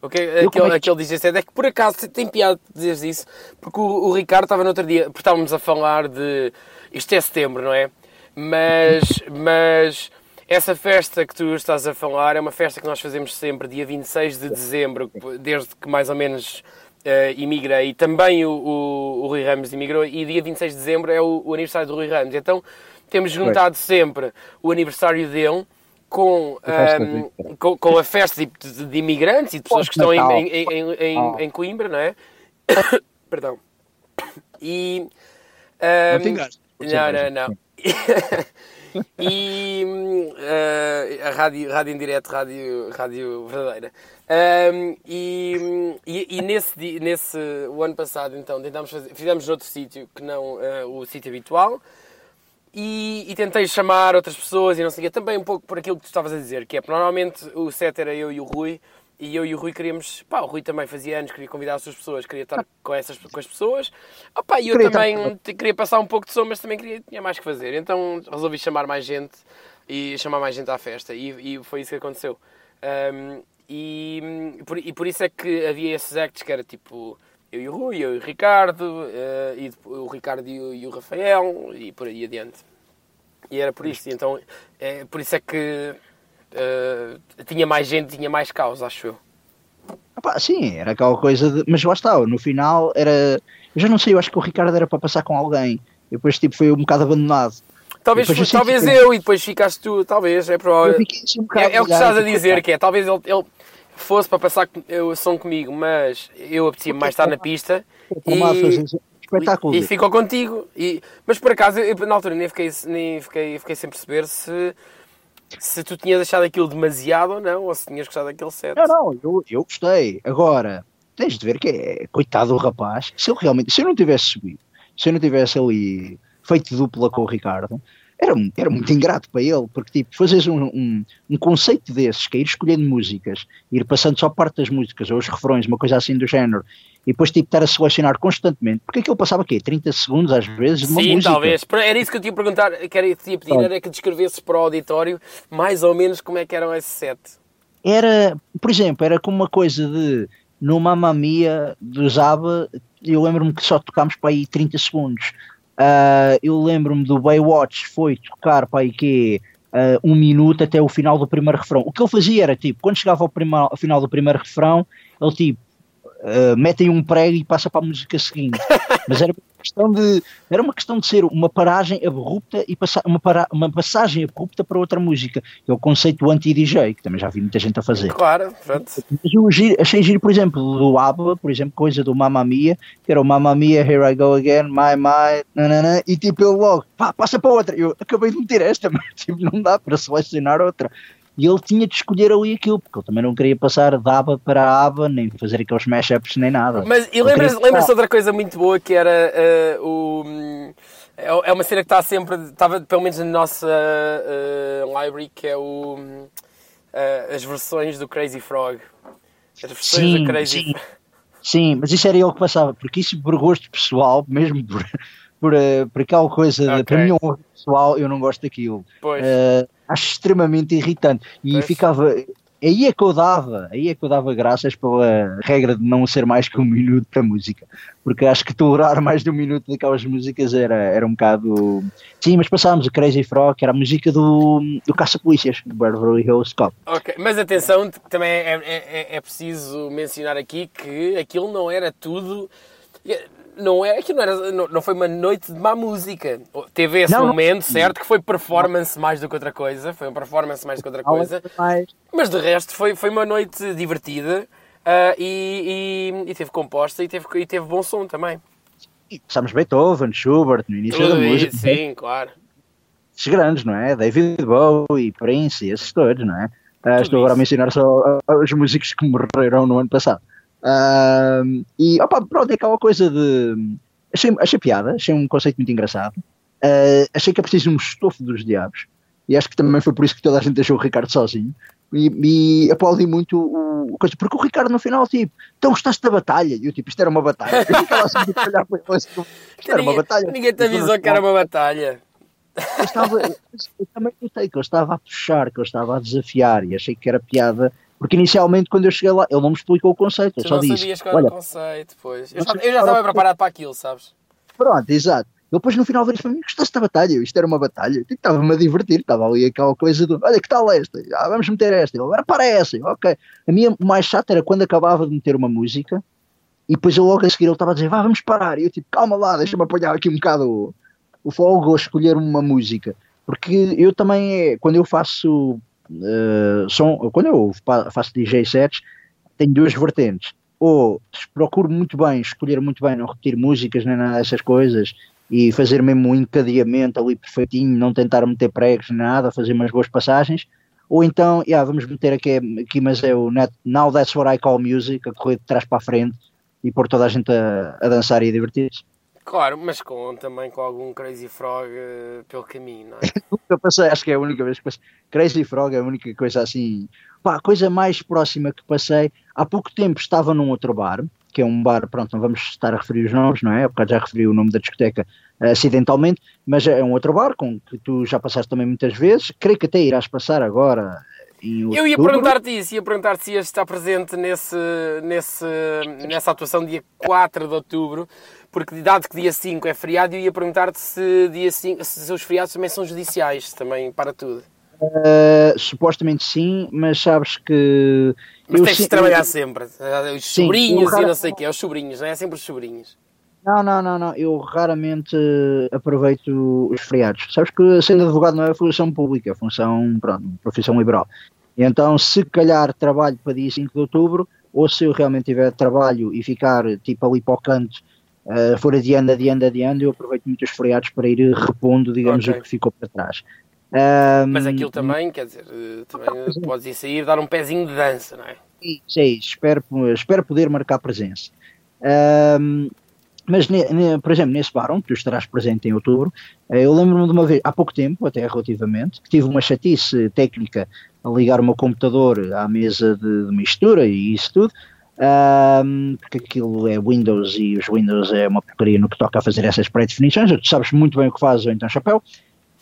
Ok, Eu Aquele, é que- aquele DJ set é que por acaso tem piada de dizeres isso, porque o, o Ricardo estava no outro dia, porque estávamos a falar de. Isto é setembro, não é? Mas, mas essa festa que tu estás a falar é uma festa que nós fazemos sempre, dia 26 de dezembro, desde que mais ou menos eh, imigrei. E também o, o, o Rui Ramos imigrou, e dia 26 de dezembro é o, o aniversário do Rui Ramos. Então temos juntado sempre o aniversário dele com, A festa ahm, de- com, com a festa de, de imigrantes e de pessoas que estão em, em, em, em, Ah. em Coimbra, não é? Perdão. E. Não ahm, tem gasto. não, não, não. e eh, a rádio, rádio em direto, rádio, rádio verdadeira. Hum, e, e, e nesse, nesse o ano passado, então, tentámos fazer, fizemos noutro sítio que não eh, o sítio habitual. E, e tentei chamar outras pessoas e não sei o quê, também um pouco por aquilo que tu estavas a dizer, que é, normalmente o set era eu e o Rui, e eu e o Rui queríamos, pá, o Rui também fazia anos, queria convidar as suas pessoas, queria estar com essas com as pessoas, Opa, e eu Queria estar também te- queria passar um pouco de som, mas também queria, tinha mais que fazer, então resolvi chamar mais gente e chamar mais gente à festa, e, e foi isso que aconteceu. Um, e, por, e por isso é que havia esses actos que era tipo eu e o Rui, eu e o Ricardo, eh, e o Ricardo e o, e o Rafael, e por aí adiante. E era por isso, e então é, por isso é que eh, tinha mais gente, tinha mais causa, acho eu. Ah pá, sim, era aquela coisa de. Mas lá está, no final era. Eu já não sei, eu acho que o Ricardo era para passar com alguém. depois tipo, foi um bocado abandonado. Talvez, Depois eu talvez senti- eu e depois ficaste tu, talvez, é provável. assim um É, é o que estás a tipo, dizer, que é, talvez ele, ele fosse para passar o som comigo, mas eu apetecia mais estar na pista fazer e, espetáculo. e ficou contigo. E, mas por acaso, eu, na altura nem fiquei, nem fiquei, fiquei sem perceber se, se tu tinhas achado aquilo demasiado ou não, ou se tinhas gostado daquele set. Não, não, eu, eu gostei. Agora, tens de ver que é coitado do rapaz. Se ele realmente, se eu não tivesse subido, se eu não tivesse ali feito dupla com o Ricardo, era, era muito ingrato para ele, porque tipo, fazes um, um, um conceito desses, que é ir escolhendo músicas, ir passando só parte das músicas, ou os refrões, uma coisa assim do género, e depois tipo estar a selecionar constantemente, porque aquilo passava quê? 30 segundos às vezes de uma Sim, música. talvez. Era isso que eu te ia perguntar, que era, te ia pedir, era que descrevesses para o auditório mais ou menos como é que eram esse set. era, por exemplo, era como uma coisa de no Mamma Mia do Zaba, eu lembro-me que só tocámos para aí 30 segundos. Ah, eu lembro-me do Baywatch, foi tocar para aí que ah, um minuto até o final do primeiro refrão. O que ele fazia era tipo, quando chegava ao, ao final do primeiro refrão, ele tipo ah, mete aí um prego e passa para a música seguinte. Mas era uma questão de, era uma questão de ser uma paragem abrupta e uma, para, uma passagem abrupta para outra música. Que é o conceito anti-DJ, que também já vi muita gente a fazer. Claro, pronto. Eu giro- achei giro, por exemplo, do ABBA, por exemplo, coisa do Mamma Mia, que era o Mamma Mia, Here I Go Again, My My, nanana, e tipo ele logo, pá, passa para outra. Eu acabei de meter esta, mas tipo, não dá para selecionar outra. E ele tinha de escolher ali aquilo, porque ele também não queria passar da ABBA para a ABBA, nem fazer aqueles mashups, nem nada. Mas e Eu lembras-te queria- lembras de outra coisa muito boa que era eh, o. É uma cena que está sempre. Estava pelo menos na nossa eh, library, que é o. eh, as versões do Crazy Frog. As versões Sim, do Crazy sim. Sim, mas isso era ele que passava, porque isso por gosto pessoal, mesmo por, por, por aquela coisa, de, Ok. para mim é um gosto pessoal, eu não gosto daquilo. Pois. Eh, acho extremamente irritante. E Pois. ficava. Aí é que eu dava, aí é que eu dava graças pela regra de não ser mais que um minuto da música. Porque acho que tolerar mais de um minuto daquelas músicas era, era um bocado. Sim, mas passámos o Crazy Frog, que era a música do, do Caça-Polícias, do Beverly Hills Cop. Ok, mas atenção, também é, é- é- é preciso mencionar aqui que aquilo não era tudo. Não, é, aquilo não, era, não, não foi uma noite de má música. Teve esse Não, não. momento, certo? Que foi performance mais do que outra coisa. Foi uma performance mais do que outra coisa. Mas, de resto foi, foi uma noite divertida ah, e, e- e teve composta e teve, e teve bom som também. passámos Beethoven, Schubert, no início da Tudo música. isso, sim, claro. esses grandes, não é? David Bowie, Prince, esses todos, não é? Ah, estou agora a mencionar só ah, os músicos que morreram no ano passado. Ah, e opa, pronto, é aquela coisa de. Achei, achei piada, achei um conceito muito engraçado. Ah, achei que é preciso um estofo dos diabos. E acho que também foi por isso que toda a gente deixou o Ricardo sozinho. E, e aplaudi muito o, o coisa, porque o Ricardo no final, tipo, então gostaste da batalha? E eu, tipo, isto era uma batalha. Eu ficava assim a olhar para ele, assim, isto era uma batalha. ninguém te avisou que era uma batalha. Eu, estava, eu também notei que ele estava a puxar, que ele estava a desafiar e achei que era piada, porque inicialmente quando eu cheguei lá, ele não me explicou o conceito, Tu só não disse, sabias qual era o conceito, pois. Eu, eu já estava preparado para aquilo, sabes? pronto, exato. Ele depois no final veio para mim, gostaste da batalha? Isto era uma batalha. Eu tipo, Estava-me a divertir, estava ali aquela coisa do, olha que tal esta? Ah, vamos meter esta. Agora para essa. Eu, ok. A minha mais chata era quando acabava de meter uma música e depois eu logo a seguir ele estava a dizer, vá, vamos parar. E eu tipo, calma lá, deixa-me apanhar aqui um bocado o, o fogo ou escolher uma música. Porque eu também, é, quando eu faço eh, som, quando eu fa- faço DJ sets, tenho duas vertentes. Ou procuro muito bem, escolher muito bem, não repetir músicas nem nada dessas coisas e fazer mesmo um encadeamento ali perfeitinho, não tentar meter pregos nem nada, fazer umas boas passagens. Ou então, yeah, vamos meter aqui, aqui mas é o Now That's What I Call Music, a correr de trás para a frente e pôr toda a gente a, a dançar e a divertir-se. Claro, mas com, também com algum Crazy Frog eh, pelo caminho, não é? Eu passei, acho que é a única vez que passei. Crazy Frog é a única coisa assim. Pá, a coisa mais próxima que passei. Há pouco tempo estava num outro bar, que é um bar, pronto, não vamos estar a referir os nomes, não é? Porque já referi o nome da discoteca eh, acidentalmente, mas é um outro bar com que tu já passaste também muitas vezes. Creio que até irás passar agora. Em Eu ia outubro. perguntar-te isso, ia perguntar-te se ias estar presente nesse, nesse, nessa atuação dia 4 de outubro, porque dado que dia 5 é feriado, eu ia perguntar-te se, dia 5, se os feriados também são judiciais, também para tudo. Eh, supostamente sim, mas sabes que. Mas tens de trabalhar sempre. Os Sim, sobrinhos e não sei o quê, os sobrinhos, não é? Sempre os sobrinhos. Não, não, não, não. Eu raramente aproveito os feriados. Sabes que sendo advogado não é função pública, é função, pronto, profissão liberal. Então, se calhar trabalho para dia 5 de outubro, ou se eu realmente tiver trabalho e ficar tipo ali para o canto, uh, for adiando, adiando, adiando, eu aproveito muitos feriados para ir repondo, digamos, okay. o que ficou para trás. Um, Mas aquilo também, quer dizer, eh, também podes ir sair dar um pezinho de dança, não é? Sim, sim espero, espero poder marcar presença. Um, mas, ne, ne, por exemplo, nesse bar onde tu estarás presente em outubro, eh, eu lembro-me de uma vez, há pouco tempo, até relativamente, que tive uma chatice técnica a ligar o meu computador à mesa de, de mistura e isso tudo, um, porque aquilo é Windows e os Windows é uma porcaria no que toca a fazer essas pré-definições, tu sabes muito bem o que fazes, então chapéu.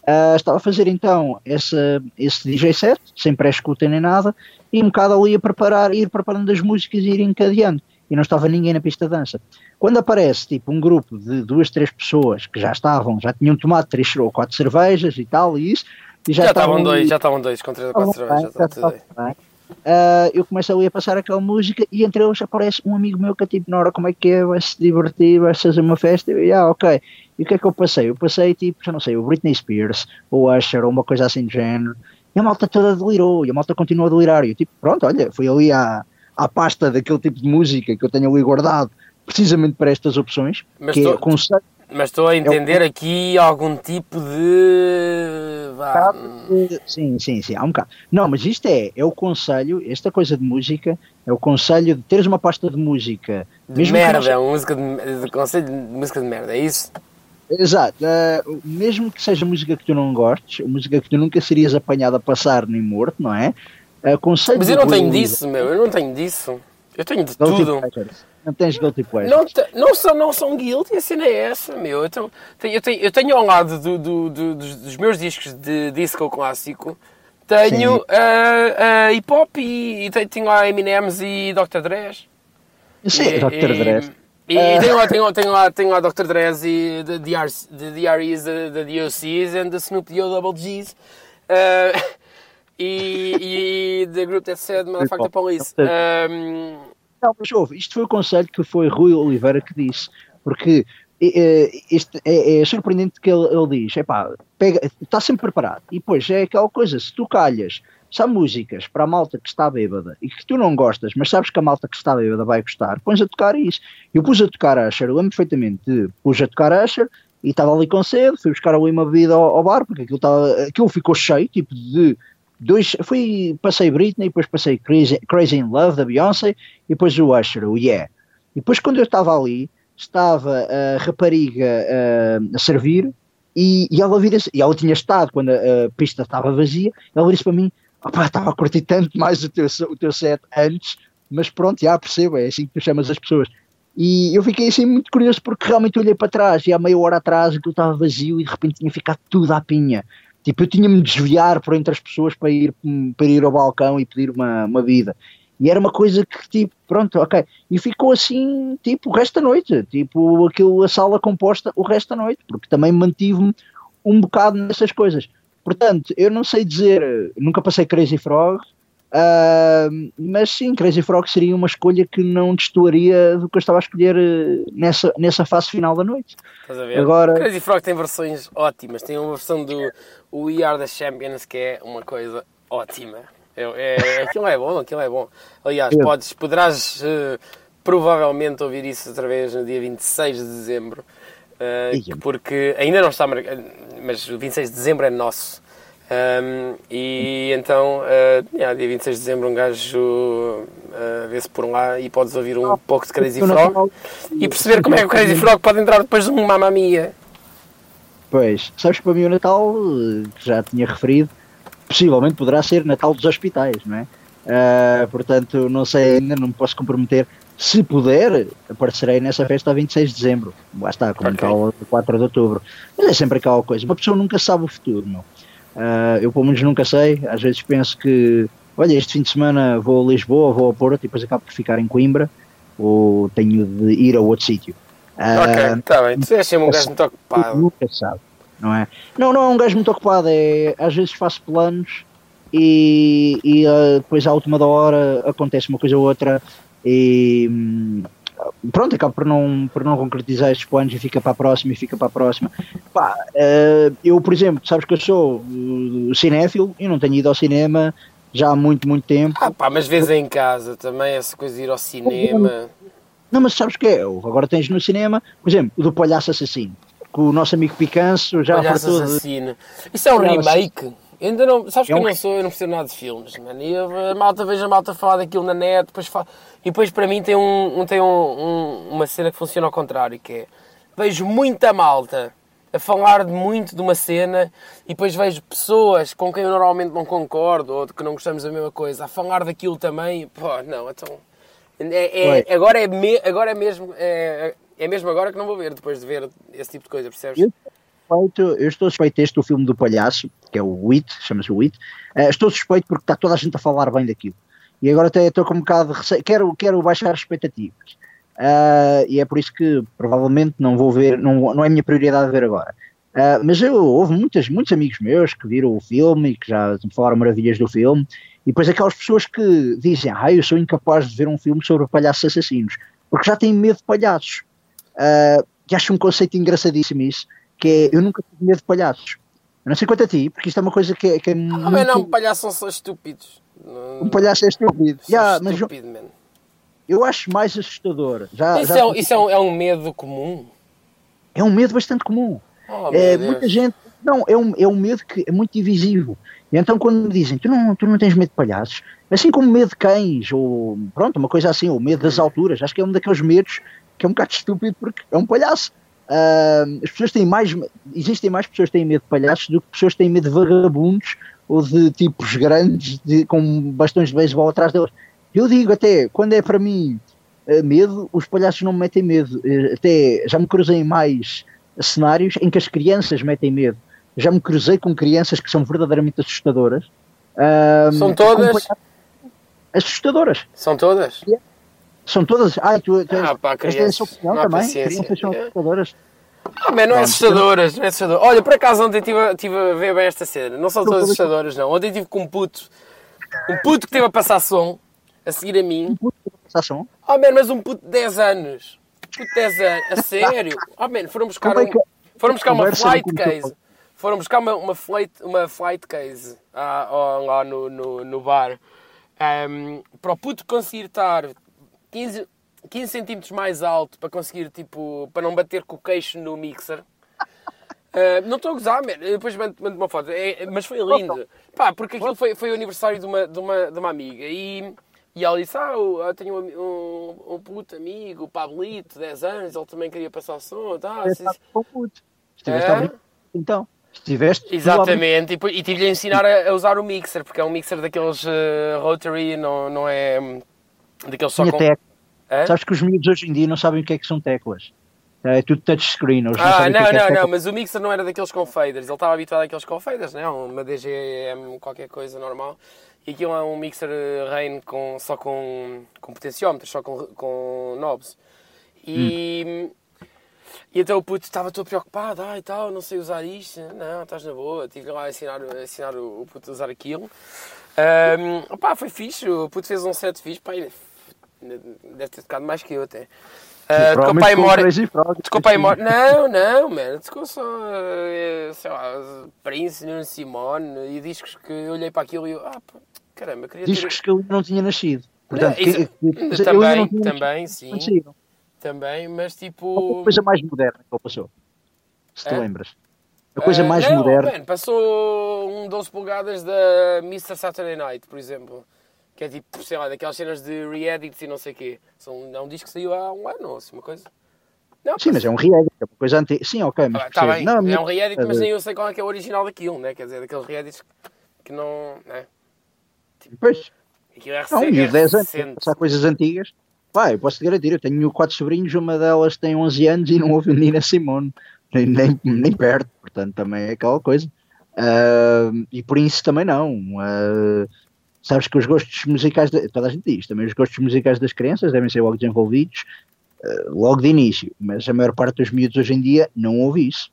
Uh, estava a fazer então essa, esse DJ set, sem pré-escuta nem nada, e um bocado ali a preparar, ir preparando as músicas e ir encadeando. E não estava ninguém na pista de dança. Quando aparece tipo um grupo de duas, três pessoas que já estavam, já tinham tomado três ou quatro cervejas e tal, e isso, e já, já estavam dois, já estavam dois com três ou quatro cervejas. Já já Uh, eu começo ali a passar aquela música e entre eles aparece um amigo meu que é tipo, Nora, como é que é? Vai se divertir, vai -se fazer uma festa? E eu, ah, ok. E o que é que eu passei? Eu passei tipo, já não sei, o Britney Spears, ou Usher, ou uma coisa assim de género. E a malta toda delirou, e a malta continua a delirar. E eu tipo, pronto, olha, fui ali à, à pasta daquele tipo de música que eu tenho ali guardado, precisamente para estas opções, Mas que tô... é conceito mas estou a entender aqui algum tipo de. Vá. Sim, sim, sim, há um bocado. Não, mas isto é, é o conselho, esta coisa de música, é o conselho de teres uma pasta de música. De merda, uma música de, de, conselho de música de merda, é isso? Exato, uh, mesmo que seja música que tu não gostes, música que tu nunca serias apanhado a passar nem morto, não é? Uh, conselho mas eu não tenho disso, meu, eu não tenho disso. Eu tenho de tudo. Não tens guilty pleasures? Não, não, são, não são guilty, a cena é essa, meu. Eu tenho, eu tenho, eu tenho ao lado do, do, do, dos, dos, meus discos de disco clássico, tenho uh, uh, hip hop e, e tenho, tenho lá Eminems e Dr. Dres. Sim, e, Dr. Dres. E, e tenho, lá, tenho, tenho, lá, tenho lá Dr. Dres e the, DR, the DREs, the, the DOCs and the Snoop D-O Double Gs. Uh, e, e The Group That Said Motherfucker Police. Um, não, mas ouve, isto foi o conselho que foi Rui Oliveira que disse, porque este, é, é, surpreendente que ele, ele diz, epá, pega, está sempre preparado, e depois é aquela coisa, se tu calhas, se há músicas para a malta que está bêbada e que tu não gostas, mas sabes que a malta que está bêbada vai gostar, pões a tocar isso. Eu pus a tocar Usher, eu lembro perfeitamente de pus a tocar Usher e estava ali com cedo, fui buscar ali uma bebida ao, ao bar, porque aquilo, estava, aquilo ficou cheio, tipo de dois, fui, passei Britney, depois passei Crazy, Crazy in Love da Beyoncé e depois o Usher, o Yeah. E depois quando eu estava ali, estava a rapariga uh, a servir e, e ela vira e ela tinha estado quando a, a pista estava vazia, ela disse para mim, opá, estava a curtir tanto mais o teu, o teu set antes, mas pronto, já percebo, é assim que tu chamas as pessoas. E eu fiquei assim muito curioso porque realmente olhei para trás e há meia hora atrás aquilo estava vazio e de repente tinha ficado tudo à pinha. Tipo, eu tinha-me de desviar por entre as pessoas para ir, para ir ao balcão e pedir uma, uma vida. E era uma coisa que, tipo, pronto, ok. E ficou assim, tipo, o resto da noite. Tipo, aquilo, a sala composta o resto da noite. Porque também mantive-me um bocado nessas coisas. Portanto, eu não sei dizer, nunca passei Crazy Frog, Uh, mas sim, Crazy Frog seria uma escolha que não destoaria do que eu estava a escolher eh, nessa, nessa fase final da noite. Estás a ver? Agora... Crazy Frog tem versões ótimas. Tem uma versão do We Are the Champions que é uma coisa ótima. É, é, aquilo é bom, aquilo é bom. Aliás, podes, poderás uh, provavelmente ouvir isso outra vez no dia 26 de dezembro. Uh, porque ainda não está marcado, mas o 26 de dezembro é nosso. Um, e então, uh, yeah, dia 26 de dezembro, um gajo uh, vê-se por lá e podes ouvir um pouco de Crazy Frog e perceber como é que o Crazy Frog pode entrar depois de um Mamma Mia. Pois, sabes que para mim o Natal, que já tinha referido, possivelmente poderá ser Natal dos hospitais, não é? Uh, portanto, não sei ainda, não me posso comprometer. Se puder, aparecerei nessa festa a 26 de dezembro. Lá está, como okay. Natal 4 de outubro. Mas é sempre aquela coisa, uma pessoa nunca sabe o futuro, não? Uh, eu pelo menos nunca sei, às vezes penso que, olha, este fim de semana vou a Lisboa, vou a Porto e depois acabo por ficar em Coimbra ou tenho de ir a outro sítio. Ok, está bem, tu és sempre um gajo muito ocupado. Nunca sabe, não é? Não, não é um gajo muito ocupado, é às vezes faço planos e, e uh, depois à última da hora acontece uma coisa ou outra e hum, pronto, acaba por não, por não concretizar estes planos e fica para a próxima e fica para a próxima. Pá, uh, eu, por exemplo, sabes que eu sou uh, cinéfilo e não tenho ido ao cinema já há muito, muito tempo. Ah, pá, mas vês em casa também essa coisa de ir ao cinema. Não, mas sabes o que é? Agora tens no cinema, por exemplo, o do Palhaço Assassino, que o nosso amigo Picanço já Palhaço Assassino. De... Isso é um remake? Ainda não, sabes é que eu não sou, eu não percebo nada de filmes, mano. E a malta vejo a malta falar daquilo na net, depois fa... e depois para mim tem, um, tem um, um, uma cena que funciona ao contrário, que é vejo muita malta a falar de muito de uma cena e depois vejo pessoas com quem eu normalmente não concordo ou que não gostamos da mesma coisa a falar daquilo também. Pô, não, então. É, é agora, é me, agora é mesmo. É, é mesmo agora que não vou ver, depois de ver esse tipo de coisa, percebes? suspeito, eu estou suspeito deste do filme do palhaço, que é o It, chama-se o It, uh, estou suspeito porque está toda a gente a falar bem daquilo. E agora até estou com um bocado de receio, quero, quero baixar as expectativas. Uh, e é por isso que provavelmente não vou ver, não, não é a minha prioridade ver agora. Uh, mas eu, houve muitas, muitos amigos meus que viram o filme e que já me falaram maravilhas do filme, e depois aquelas pessoas que dizem, ah, eu sou incapaz de ver um filme sobre palhaços assassinos, porque já têm medo de palhaços. Uh, e acho um conceito engraçadíssimo isso, que é eu nunca tive medo de palhaços. Eu não sei quanto a ti, porque isto é uma coisa que, é, que é ah, muito... mas não, palhaços são só estúpidos. Um palhaço é estúpido. Yeah, mas estúpido, eu, eu acho mais assustador. Já, isso já... É, um, isso é, um, é um medo comum? É um medo bastante comum. Oh, é, muita gente. Não, é um, é um medo que é muito divisível. E então quando me dizem, tu não, tu não tens medo de palhaços, assim como medo de cães, ou pronto, uma coisa assim, ou medo das alturas, acho que é um daqueles medos que é um bocado estúpido porque é um palhaço. Uh, as pessoas têm mais, existem mais pessoas que têm medo de palhaços do que pessoas que têm medo de vagabundos ou de tipos grandes de, com bastões de beisebol atrás deles. Eu digo até, quando é para mim uh, medo, os palhaços não me metem medo. Uh, até já me cruzei mais cenários em que as crianças metem medo. Já me cruzei com crianças que são verdadeiramente assustadoras. são todas? Assustadoras. São todas? Yeah. São todas. Ah, tu, tu ah, pá, crianças, opinião também? Crianças são assustadoras. Ah, mas não é assustadoras, não é assustadoras. Olha, por acaso ontem estive, estive a ver bem esta cena. Não são todas assustadoras, não. Ontem estive com um puto, um puto que esteve a passar som, a seguir a mim. Um puto que a passar som? Oh, man, mas um puto de 10 anos. Um puto de 10 anos, a sério. Oh, man, foram buscar, um, foram buscar uma flight case. Foram buscar uma, uma, flight, uma flight case ah, lá no, no, no bar. Um, para o puto conseguir estar 15, 15 centímetros mais alto para conseguir, tipo, para não bater com o queixo no mixer. Uh, não estou a gozar, man. depois mando, mando uma foto, é, mas foi lindo. Pá, porque aquilo foi, foi o aniversário de uma, de uma, de uma amiga e, e ela disse: Ah, eu tenho um, um, um puto amigo, o Pablito, 10 anos, ele também queria passar som. Tá, se... um puto. Estiveste é? Então, estiveste. Exatamente, e, e tive-lhe a ensinar a, a, usar o mixer, porque é um mixer daqueles uh, rotary, não, não é Daqueles só com... É? Sabes que os miúdos hoje em dia não sabem o que é que são teclas. É tudo touchscreen. Eles ah, não, não, é não, é não, mas o mixer não era daqueles com faders. Ele estava habituado àqueles com faders, não é? Uma DGM, qualquer coisa normal. E aquilo é um mixer Rain com, só com, com potenciómetros, só com, com knobs. E, hum. E então o puto estava todo preocupado, ah e tal, não sei usar isto. Não, estás na boa. Tive lá a ensinar, a ensinar o, o puto a usar aquilo. Um, opá, foi fixe, o puto fez um set fixe, pá, deve ter tocado mais que eu até. Uh, tocou pai mora. Tocou pai mora. Não, não, mano. Tocou só, uh, sei lá, Prince, Nuno Simone e discos que eu olhei para aquilo e eu, ah, pá, caramba, queria Discos ter... que eu não tinha nascido. Portanto, não, isso, que, também, também, sim. Nascido. Também, mas tipo. A coisa mais moderna que ele passou. Se te é? lembras. A coisa uh, mais não, moderna. Man, passou um 12 polegadas da Mr. Saturday Night, por exemplo. Que é tipo, sei lá, daquelas cenas de re-edits e não sei o quê. São, é um disco que saiu há um ano, assim, uma coisa. Não, Sim, mas é um re-edit, é uma coisa antiga. Sim, ok, mas. Ah, tá bem, não, é um re-edit, mas nem eu sei qual é que é o original daquilo, né? Quer dizer, daqueles re-edits que não. Né? Tipo, pois. Aquilo é não, e os 10 anos, passar coisas antigas. Pá, eu posso te garantir, eu tenho quatro sobrinhos, uma delas tem 11 anos e não ouve Nina Simone, nem, nem, nem perto, portanto também é aquela coisa. Uh, e por isso também não. Uh, Sabes que os gostos musicais, de, toda a gente diz, também os gostos musicais das crianças devem ser logo desenvolvidos uh, logo de início, mas a maior parte dos miúdos hoje em dia não ouve isso.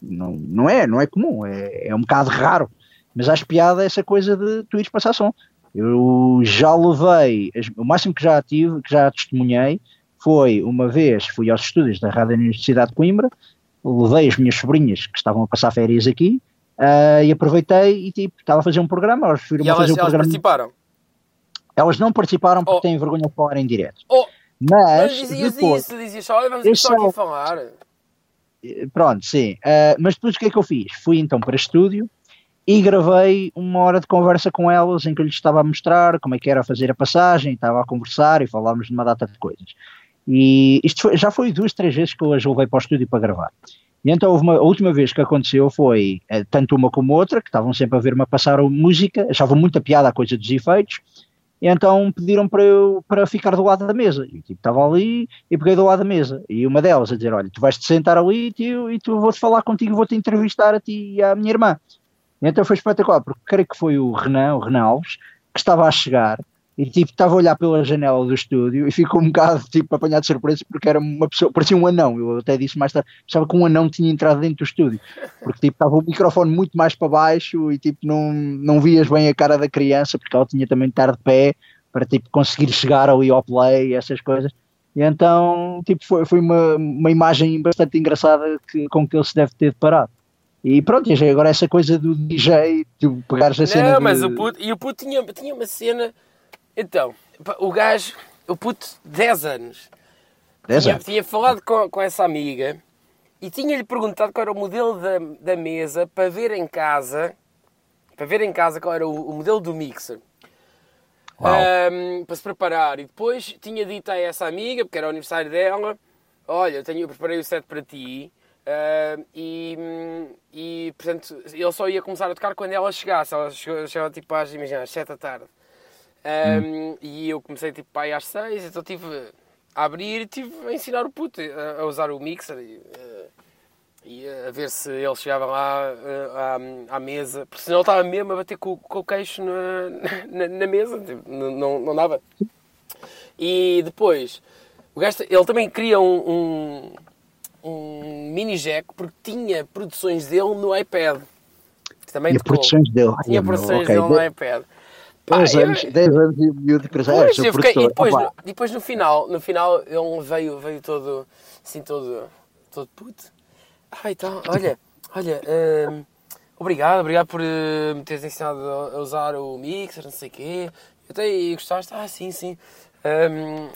Não, não é, não é comum, é, é um bocado raro. Mas acho piada essa coisa de tu ires passar som. Eu já levei, o máximo que já tive, que já testemunhei, foi uma vez, fui aos estúdios da Rádio Universidade de Coimbra, levei as minhas sobrinhas que estavam a passar férias aqui uh, e aproveitei e tipo, estava a fazer um programa, elas elas, fazer elas programa. participaram? Elas não participaram porque oh. têm vergonha de falar em direto. Oh. Mas, mas dizias depois, isso, dizias olha, vamos só aqui falar. Pronto, sim. Uh, mas depois o que é que eu fiz? Fui então para estúdio e gravei uma hora de conversa com elas em que eu lhes estava a mostrar como é que era fazer a passagem, estava a conversar e falávamos de uma data de coisas. E isto foi, já foi duas, três vezes que eu as levei para o estúdio para gravar. E então uma, a última vez que aconteceu foi eh, tanto uma como outra, que estavam sempre a ver-me a passar música, achavam muita piada a coisa dos efeitos, e então pediram para eu para ficar do lado da mesa. E tipo, estava ali e peguei do lado da mesa. E uma delas a dizer: Olha, tu vais te sentar ali tio, e tu vou-te falar contigo, vou-te entrevistar a ti e à minha irmã. Então foi espetacular, porque creio que foi o Renan, o Renan Alves, que estava a chegar e tipo estava a olhar pela janela do estúdio e ficou um bocado tipo apanhado de surpresa porque era uma pessoa, parecia um anão, eu até disse mais tarde, pensava que um anão tinha entrado dentro do estúdio, porque tipo estava o microfone muito mais para baixo e tipo não, não vias bem a cara da criança porque ela tinha também de estar de pé para tipo conseguir chegar ali ao play e essas coisas. E então, tipo, foi, foi uma, uma imagem bastante engraçada que, com que ele se deve ter deparado. E pronto, e agora essa coisa do DJ, tu pegares a cena. Não, mas de... o puto, e o puto tinha, tinha uma cena. Então, o gajo, o puto, 10 anos, 10 tinha, anos. tinha falado com, com essa amiga e tinha-lhe perguntado qual era o modelo da, da mesa para ver em casa, para ver em casa qual era o, o modelo do mixer. Um, para se preparar. E depois tinha dito a essa amiga, porque era o aniversário dela, olha, eu, tenho, eu preparei o set para ti, Uh, e, e, portanto, ele só ia começar a tocar quando ela chegasse. Ela chegou, chegou tipo às, imagina, às 7 da tarde. Um, hum. E eu comecei tipo aí às 6, então tive a abrir e tive a ensinar o puto a, a usar o mixer e, uh, e, a ver se ele chegava lá uh, à, à, mesa, porque senão ele estava mesmo a bater com, com o queixo na, na, na mesa, tipo, não, não, não dava. E depois, o gajo, ele também cria um, um um mini jack porque tinha produções dele no iPad. Também tinha produções dele. Tinha produções okay. dele no iPad. 10 anos, 10 anos e miúdo para já fiquei, e depois, no, depois no final, no final ele veio, veio todo assim todo, todo puto. Ah, então, olha, olha, hum, obrigado, obrigado por uh, me teres ensinado a usar o mixer, não sei o quê. Eu até gostaste, ah, sim, sim. Um,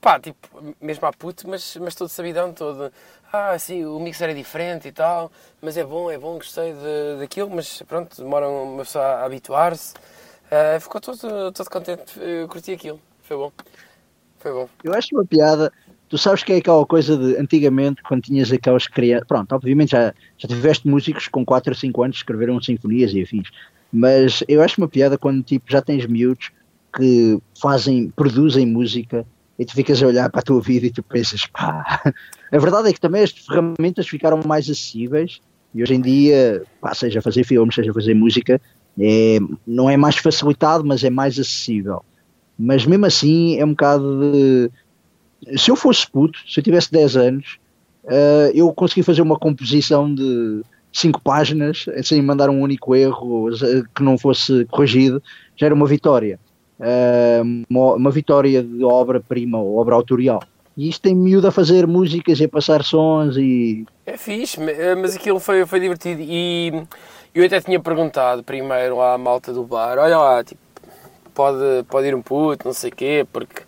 pá, tipo, mesmo a puto, mas, mas todo sabidão, todo ah, sim, o mixer é diferente e tal, mas é bom, é bom, gostei de, daquilo, mas pronto, demora uma pessoa a habituar-se. Uh, ficou todo, todo contente, eu curti aquilo, foi bom. Foi bom. Eu acho uma piada, tu sabes que é aquela coisa de antigamente, quando tinhas aquelas crianças, pronto, obviamente já, já tiveste músicos com 4 ou 5 anos que escreveram sinfonias e afins, mas eu acho uma piada quando tipo já tens miúdos que fazem, produzem música e tu ficas a olhar para a tua vida e tu pensas, pá. A verdade é que também as ferramentas ficaram mais acessíveis e hoje em dia, pá, seja fazer filmes, seja fazer música, é, não é mais facilitado, mas é mais acessível. Mas mesmo assim é um bocado de. Se eu fosse puto, se eu tivesse 10 anos, uh, eu consegui fazer uma composição de 5 páginas sem mandar um único erro que não fosse corrigido, já era uma vitória uma, uma, vitória de obra-prima ou obra autorial. E isto tem miúdo a fazer músicas e a passar sons e. É fixe, eh, mas aquilo foi, foi divertido. E eu até tinha perguntado primeiro à malta do bar: olha lá, tipo, pode, pode ir um puto, não sei o quê, porque,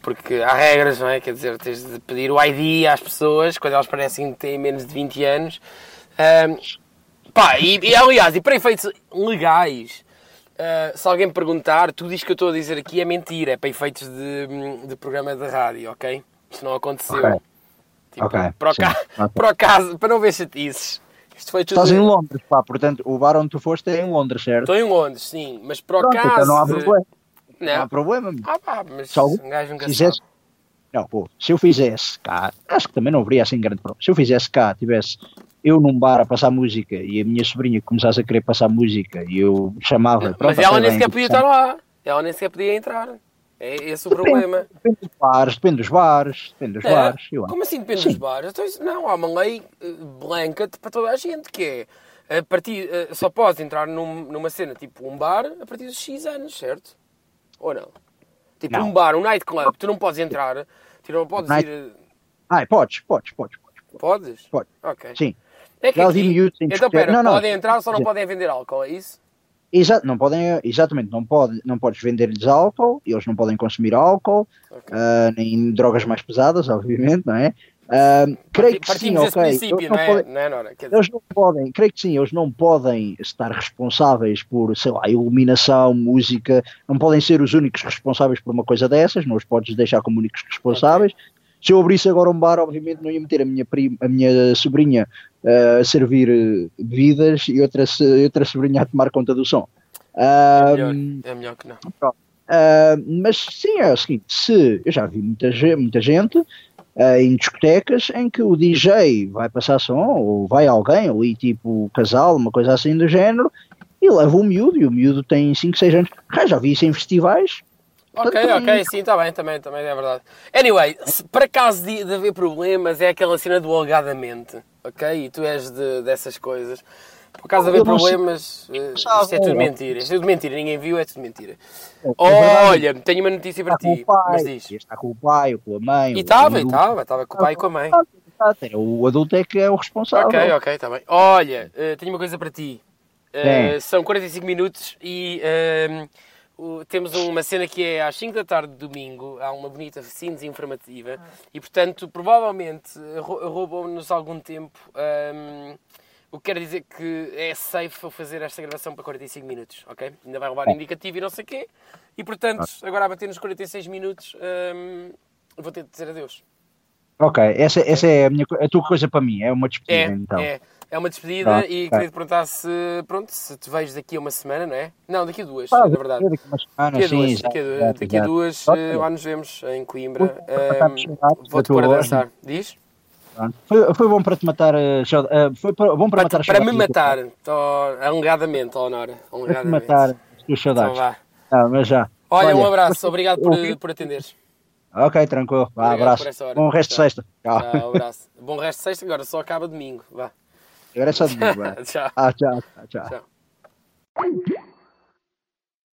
porque há regras, não é? Quer dizer, tens de pedir o ID às pessoas quando elas parecem que têm menos de 20 anos. Um, pá, e, e aliás, e para efeitos legais, Uh, se alguém perguntar, tudo isto que eu estou a dizer aqui é mentira, é para efeitos de, de programa de rádio, ok? Isto não aconteceu. Okay. Tipo, okay. Para, o ca... okay. para o caso, para não ver chatices. Isto foi tudo... Estás em Londres, pá, portanto, o bar onde tu foste é em Londres, certo? Estou em Londres, sim, mas para o Pronto, caso. Então não há problema. Não, não há problema. Ah, pá, mas se um gajo nunca fizesse... Não, pô, se eu fizesse cá, acho que também não haveria assim grande problema. Se eu fizesse cá, tivesse eu num bar a passar música e a minha sobrinha começasse a querer passar música e eu chamava. Mas ela nem sequer podia estar lá, ela nem sequer podia entrar. É esse o depende, problema. Depende dos bares, depende dos bares, depende dos é, bares. Como assim depende Sim. dos bares? Então, não, há uma lei eh, blanket para toda a gente que é a partir, eh, só podes entrar num, numa cena tipo um bar a partir dos X anos, certo? Ou não? Tipo não. um bar, um nightclub, tu não podes entrar Tipo, não podes Night- ir. Ah, podes, podes, podes. podes. Podes? Pode. Ok. Sim. É que Já vi aqui... miúdos Então, pera, Não, não. podem entrar, só não podem vender álcool, é isso? Exa não podem, exatamente, não, pode, não podes vender-lhes álcool, eles não podem consumir álcool, Ok. ah, nem drogas mais pesadas, obviamente, não é? Ah, creio que sim, ok. Eles não não é? podem- Não é, Nora? Quer dizer, Eles não podem, creio que sim, eles não podem estar responsáveis por, sei lá, iluminação, música, não podem ser os únicos responsáveis por uma coisa dessas, não os podes deixar como únicos responsáveis. Se eu abrisse agora um bar, obviamente não ia meter a minha, prima, a minha sobrinha eh, a servir eh, bebidas e outra, outra sobrinha a tomar conta do som. Ah, é melhor, é melhor que não. Uh, mas sim, é o seguinte: se eu já vi muita, muita gente uh, em discotecas em que o DJ vai passar som, ou vai alguém, ali tipo casal, uma coisa assim do género, e leva o miúdo, e o miúdo tem 5, 6 anos. Ah, já vi isso em festivais. Ok, ok, sim, está bem, também, também é verdade. Anyway, se para caso de, de haver problemas, é aquela cena do alegadamente, ok? E tu és de, dessas coisas. Por caso de haver problemas, eh, isto é tudo é. mentira. Isto é tudo mentira, ninguém viu, é tudo mentira. É verdade. Olha, tenho uma notícia para ti, pai, mas diz. está com o pai, ou com a mãe. E estava, estava, estava com o pai e com a mãe. adulto. O adulto é que é o responsável. Ok, ok, está bem. Olha, eh, tenho uma coisa para ti. Eh, são 45 minutos e ehm, o- temos uma cena que é às 5 da tarde de domingo. Há uma bonita síntese informativa e, portanto, provavelmente rou- roubam-nos algum tempo. ehm, o que quer dizer que é safe eu fazer esta gravação para 45 minutos, ok? Ainda vai roubar indicativo e não sei o quê. E, portanto, agora a bater nos 46 minutos, ehm, vou ter de dizer adeus. Ok, essa, essa é a, minha, a tua coisa para mim, é uma despedida É, então. é. É uma despedida Tá, e tá. queria te perguntar se, pronto, se te vejo daqui a uma semana, não é? Não, daqui a duas, Ah, na verdade. daqui a umas semanas, Daqui a sim, duas, exato, daqui a, duas Ok. eh, lá nos vemos em Coimbra. Para Ehm, Vou-te pôr a dançar. Diz? Foi, foi bom para te matar saud- ah, foi para- bom para, Para, matar para me matar, Tô, alegadamente, Honora. Para te matar tuas Então saudades. vá. Ah, mas já. Olha, um abraço, você- obrigado por, por atenderes. Ok, tranquilo. Vá, Obrigado abraço. Bom resto de sexta. Tchau. Tchau, abraço. Bom resto de sexta, agora só acaba domingo. Vá. Agora é só domingo. vá. Tchau. Ah, tchau, tchau, tchau. Tchau.